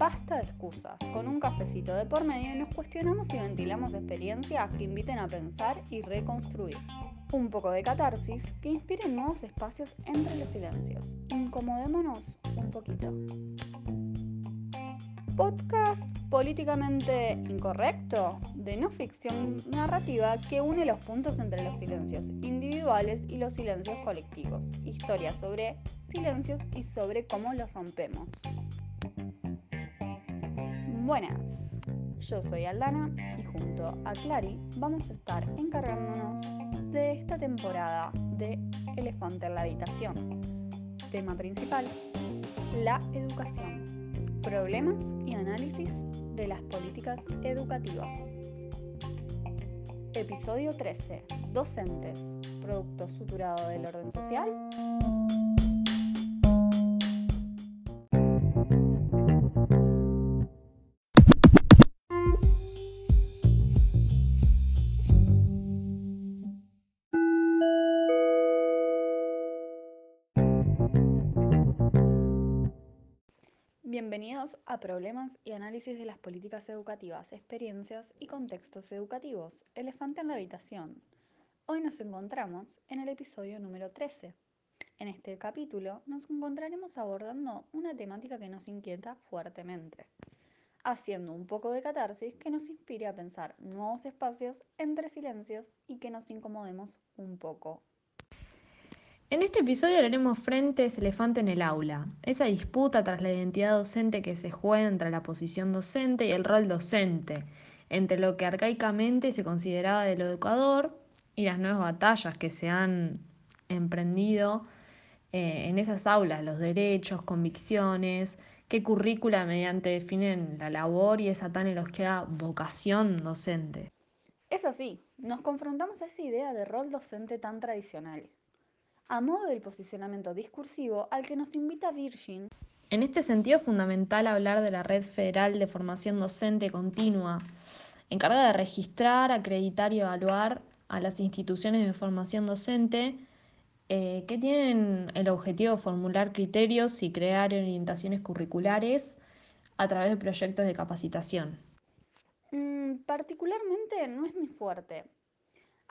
basta de excusas, con un cafecito de por medio nos cuestionamos y ventilamos experiencias que inviten a pensar y reconstruir. Un poco de catarsis que inspire nuevos espacios entre los silencios. Incomodémonos un poquito. Podcast políticamente incorrecto de no ficción narrativa que une los puntos entre los silencios individuales y los silencios colectivos. Historias sobre silencios y sobre cómo los rompemos. Buenas, yo soy Aldana y junto a Clary vamos a estar encargándonos de esta temporada de Elefante en la Habitación. Tema principal, la educación. Problemas y análisis de las políticas educativas. Episodio 13. Docentes. Producto suturado del orden social. Bienvenidos a Problemas y Análisis de las Políticas Educativas, Experiencias y Contextos Educativos. Elefante en la habitación. Hoy nos encontramos en el episodio número 13. En este capítulo nos encontraremos abordando una temática que nos inquieta fuertemente, haciendo un poco de catarsis que nos inspire a pensar nuevos espacios entre silencios y que nos incomodemos un poco en este episodio hablaremos frente ese elefante en el aula, esa disputa tras la identidad docente que se juega entre la posición docente y el rol docente, entre lo que arcaicamente se consideraba del educador y las nuevas batallas que se han emprendido eh, en esas aulas, los derechos, convicciones, qué currícula mediante definen la labor y esa tan elogiada vocación docente. Es así, nos confrontamos a esa idea de rol docente tan tradicional a modo del posicionamiento discursivo al que nos invita Virgin. En este sentido es fundamental hablar de la Red Federal de Formación Docente Continua, encargada de registrar, acreditar y evaluar a las instituciones de formación docente eh, que tienen el objetivo de formular criterios y crear orientaciones curriculares a través de proyectos de capacitación. Mm, particularmente no es mi fuerte.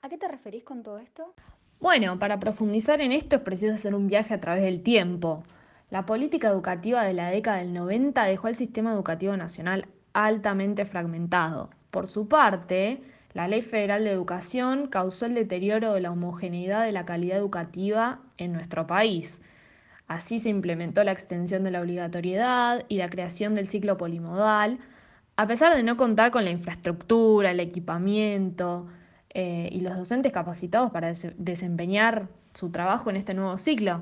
¿A qué te referís con todo esto? Bueno, para profundizar en esto es preciso hacer un viaje a través del tiempo. La política educativa de la década del 90 dejó al sistema educativo nacional altamente fragmentado. Por su parte, la Ley Federal de Educación causó el deterioro de la homogeneidad de la calidad educativa en nuestro país. Así se implementó la extensión de la obligatoriedad y la creación del ciclo polimodal, a pesar de no contar con la infraestructura, el equipamiento, eh, y los docentes capacitados para desempeñar su trabajo en este nuevo ciclo.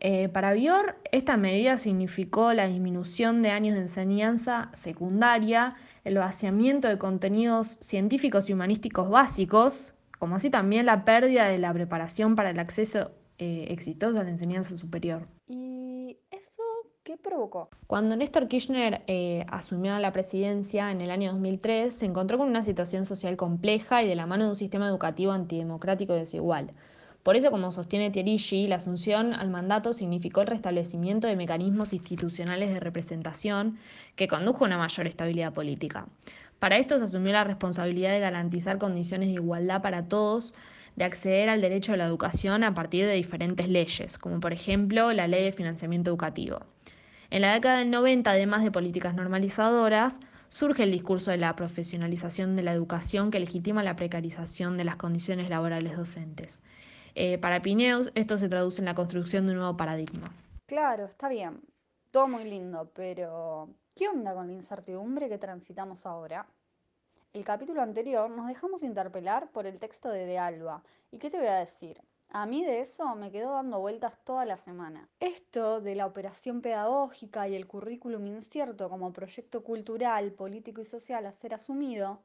Eh, para Bior, esta medida significó la disminución de años de enseñanza secundaria, el vaciamiento de contenidos científicos y humanísticos básicos, como así también la pérdida de la preparación para el acceso eh, exitoso a la enseñanza superior. ¿Y ¿Qué provocó? Cuando Néstor Kirchner eh, asumió la presidencia en el año 2003, se encontró con una situación social compleja y de la mano de un sistema educativo antidemocrático y desigual. Por eso, como sostiene Thierry, la asunción al mandato significó el restablecimiento de mecanismos institucionales de representación que condujo a una mayor estabilidad política. Para esto se asumió la responsabilidad de garantizar condiciones de igualdad para todos, de acceder al derecho a la educación a partir de diferentes leyes, como por ejemplo la Ley de Financiamiento Educativo. En la década del 90, además de políticas normalizadoras, surge el discurso de la profesionalización de la educación que legitima la precarización de las condiciones laborales docentes. Eh, para Pineus, esto se traduce en la construcción de un nuevo paradigma. Claro, está bien, todo muy lindo, pero ¿qué onda con la incertidumbre que transitamos ahora? El capítulo anterior nos dejamos interpelar por el texto de De Alba. ¿Y qué te voy a decir? A mí de eso me quedó dando vueltas toda la semana. Esto de la operación pedagógica y el currículum incierto como proyecto cultural, político y social a ser asumido,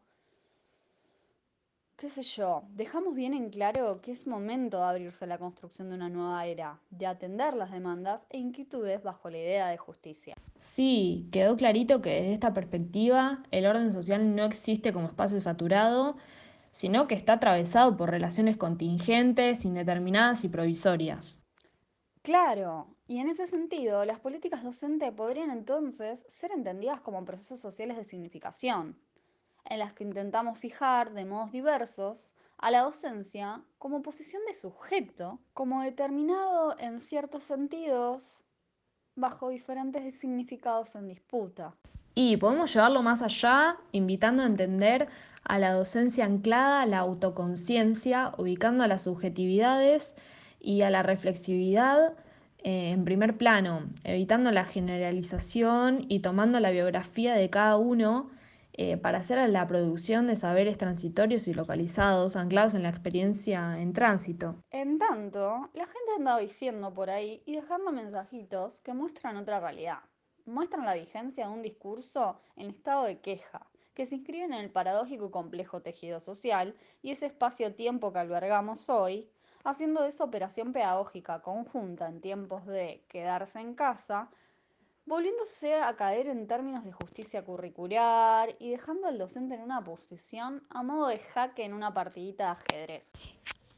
qué sé yo, dejamos bien en claro que es momento de abrirse a la construcción de una nueva era, de atender las demandas e inquietudes bajo la idea de justicia. Sí, quedó clarito que desde esta perspectiva el orden social no existe como espacio saturado, sino que está atravesado por relaciones contingentes, indeterminadas y provisorias. Claro, Y en ese sentido, las políticas docentes podrían entonces ser entendidas como procesos sociales de significación, en las que intentamos fijar de modos diversos a la docencia como posición de sujeto, como determinado en ciertos sentidos bajo diferentes significados en disputa. Y podemos llevarlo más allá, invitando a entender a la docencia anclada a la autoconciencia, ubicando a las subjetividades y a la reflexividad eh, en primer plano, evitando la generalización y tomando la biografía de cada uno eh, para hacer la producción de saberes transitorios y localizados, anclados en la experiencia en tránsito. En tanto, la gente andaba diciendo por ahí y dejando mensajitos que muestran otra realidad. Muestran la vigencia de un discurso en estado de queja, que se inscribe en el paradójico y complejo tejido social y ese espacio-tiempo que albergamos hoy, haciendo de esa operación pedagógica conjunta en tiempos de quedarse en casa volviéndose a caer en términos de justicia curricular y dejando al docente en una posición a modo de jaque en una partidita de ajedrez.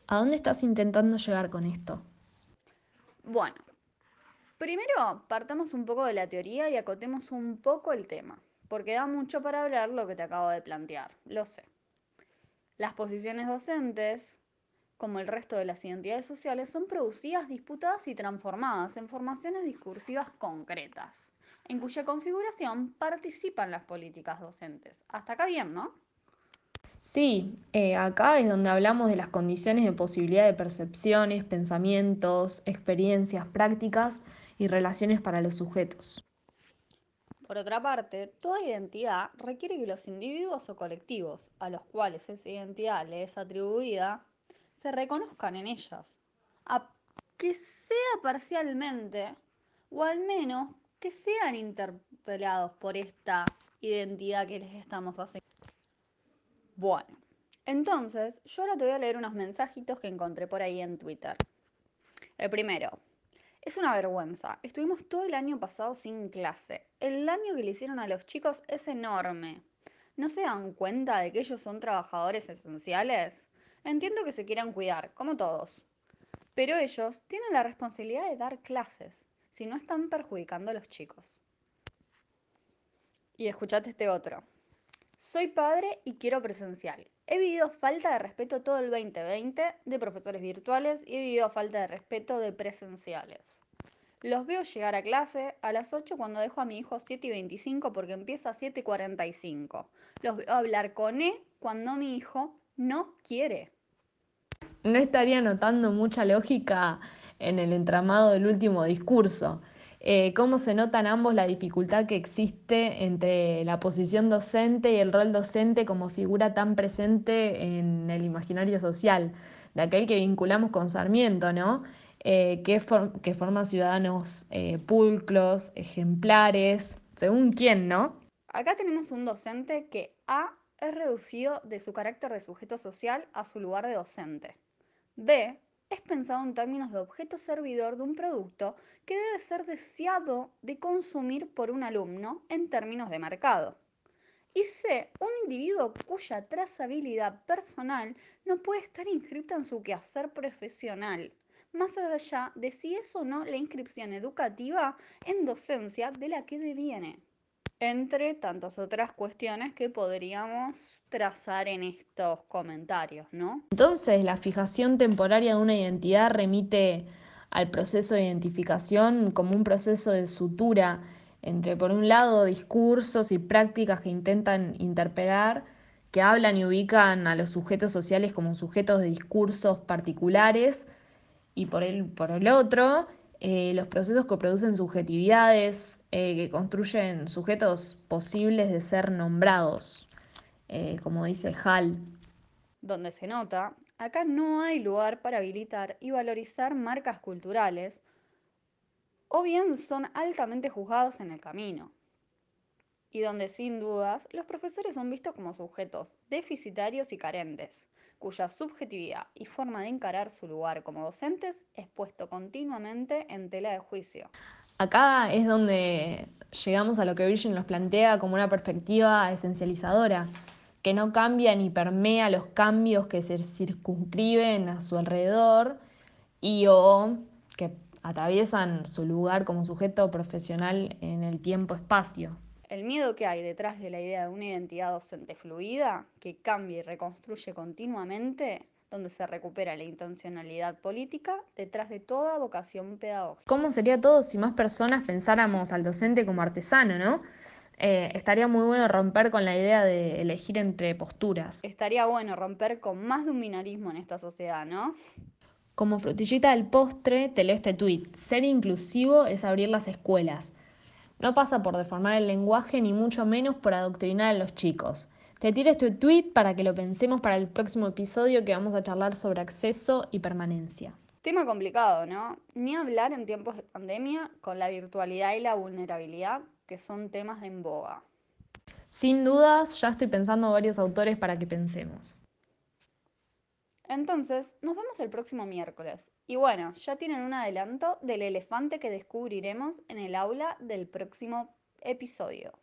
¿A dónde estás intentando llegar con esto? Bueno, primero partamos un poco de la teoría y acotemos un poco el tema, porque da mucho para hablar lo que te acabo de plantear, lo sé. Las posiciones docentes como el resto de las identidades sociales, son producidas, disputadas y transformadas en formaciones discursivas concretas, en cuya configuración participan las políticas docentes. Hasta acá bien, ¿no? Sí, eh, acá es donde hablamos de las condiciones de posibilidad de percepciones, pensamientos, experiencias, prácticas y relaciones para los sujetos. Por otra parte, toda identidad requiere que los individuos o colectivos a los cuales esa identidad le es atribuida se reconozcan en ellas, a que sea parcialmente, o al menos que sean interpelados por esta identidad que les estamos haciendo. Bueno, entonces yo ahora te voy a leer unos mensajitos que encontré por ahí en Twitter. El primero, es una vergüenza. Estuvimos todo el año pasado sin clase. El daño que le hicieron a los chicos es enorme. ¿No se dan cuenta de que ellos son trabajadores esenciales? Entiendo que se quieran cuidar, como todos. Pero ellos tienen la responsabilidad de dar clases, si no están perjudicando a los chicos. Y escuchate este otro. Soy padre y quiero presencial. He vivido falta de respeto todo el 2020 de profesores virtuales y he vivido falta de respeto de presenciales. Los veo llegar a clase a las 8 cuando dejo a mi hijo 7 y 25 porque empieza a 7 y 45. Los veo hablar con E cuando mi hijo no quiere. No estaría notando mucha lógica en el entramado del último discurso. Eh, cómo se notan ambos la dificultad que existe entre la posición docente y el rol docente como figura tan presente en el imaginario social, de aquel que vinculamos con Sarmiento, ¿no? Eh, que, forma ciudadanos eh, pulcros, ejemplares, según quién, ¿no? Acá tenemos un docente que ha es reducido de su carácter de sujeto social a su lugar de docente. B es pensado en términos de objeto servidor de un producto que debe ser deseado de consumir por un alumno en términos de mercado. Y C, un individuo cuya trazabilidad personal no puede estar inscrita en su quehacer profesional, más allá de si es o no la inscripción educativa en docencia de la que deviene entre tantas otras cuestiones que podríamos trazar en estos comentarios, ¿no? Entonces, la fijación temporaria de una identidad remite al proceso de identificación como un proceso de sutura entre, por un lado, discursos y prácticas que intentan interpelar, que hablan y ubican a los sujetos sociales como sujetos de discursos particulares, y por el, por el otro, eh, los procesos que producen subjetividades, eh, que construyen sujetos posibles de ser nombrados, eh, como dice Hall. Donde se nota, acá no hay lugar para habilitar y valorizar marcas culturales, o bien son altamente juzgados en el camino, y donde sin dudas los profesores son vistos como sujetos deficitarios y carentes, cuya subjetividad y forma de encarar su lugar como docentes es puesto continuamente en tela de juicio. Acá es donde llegamos a lo que Virgin nos plantea como una perspectiva esencializadora, que no cambia ni permea los cambios que se circunscriben a su alrededor y o que atraviesan su lugar como sujeto profesional en el tiempo-espacio. El miedo que hay detrás de la idea de una identidad docente fluida, que cambia y reconstruye continuamente, donde se recupera la intencionalidad política detrás de toda vocación pedagógica. ¿Cómo sería todo si más personas pensáramos al docente como artesano, no? Eh, estaría muy bueno romper con la idea de elegir entre posturas. Estaría bueno romper con más de un binarismo en esta sociedad, ¿no? Como frutillita del postre, te leo este tuit. Ser inclusivo es abrir las escuelas. No pasa por deformar el lenguaje ni mucho menos por adoctrinar a los chicos. Te tiro este tweet para que lo pensemos para el próximo episodio que vamos a charlar sobre acceso y permanencia. Tema complicado, ¿no? Ni hablar en tiempos de pandemia con la virtualidad y la vulnerabilidad, que son temas en boga. Sin dudas, ya estoy pensando varios autores para que pensemos. Entonces, nos vemos el próximo miércoles. Y bueno, ya tienen un adelanto del elefante que descubriremos en el aula del próximo episodio.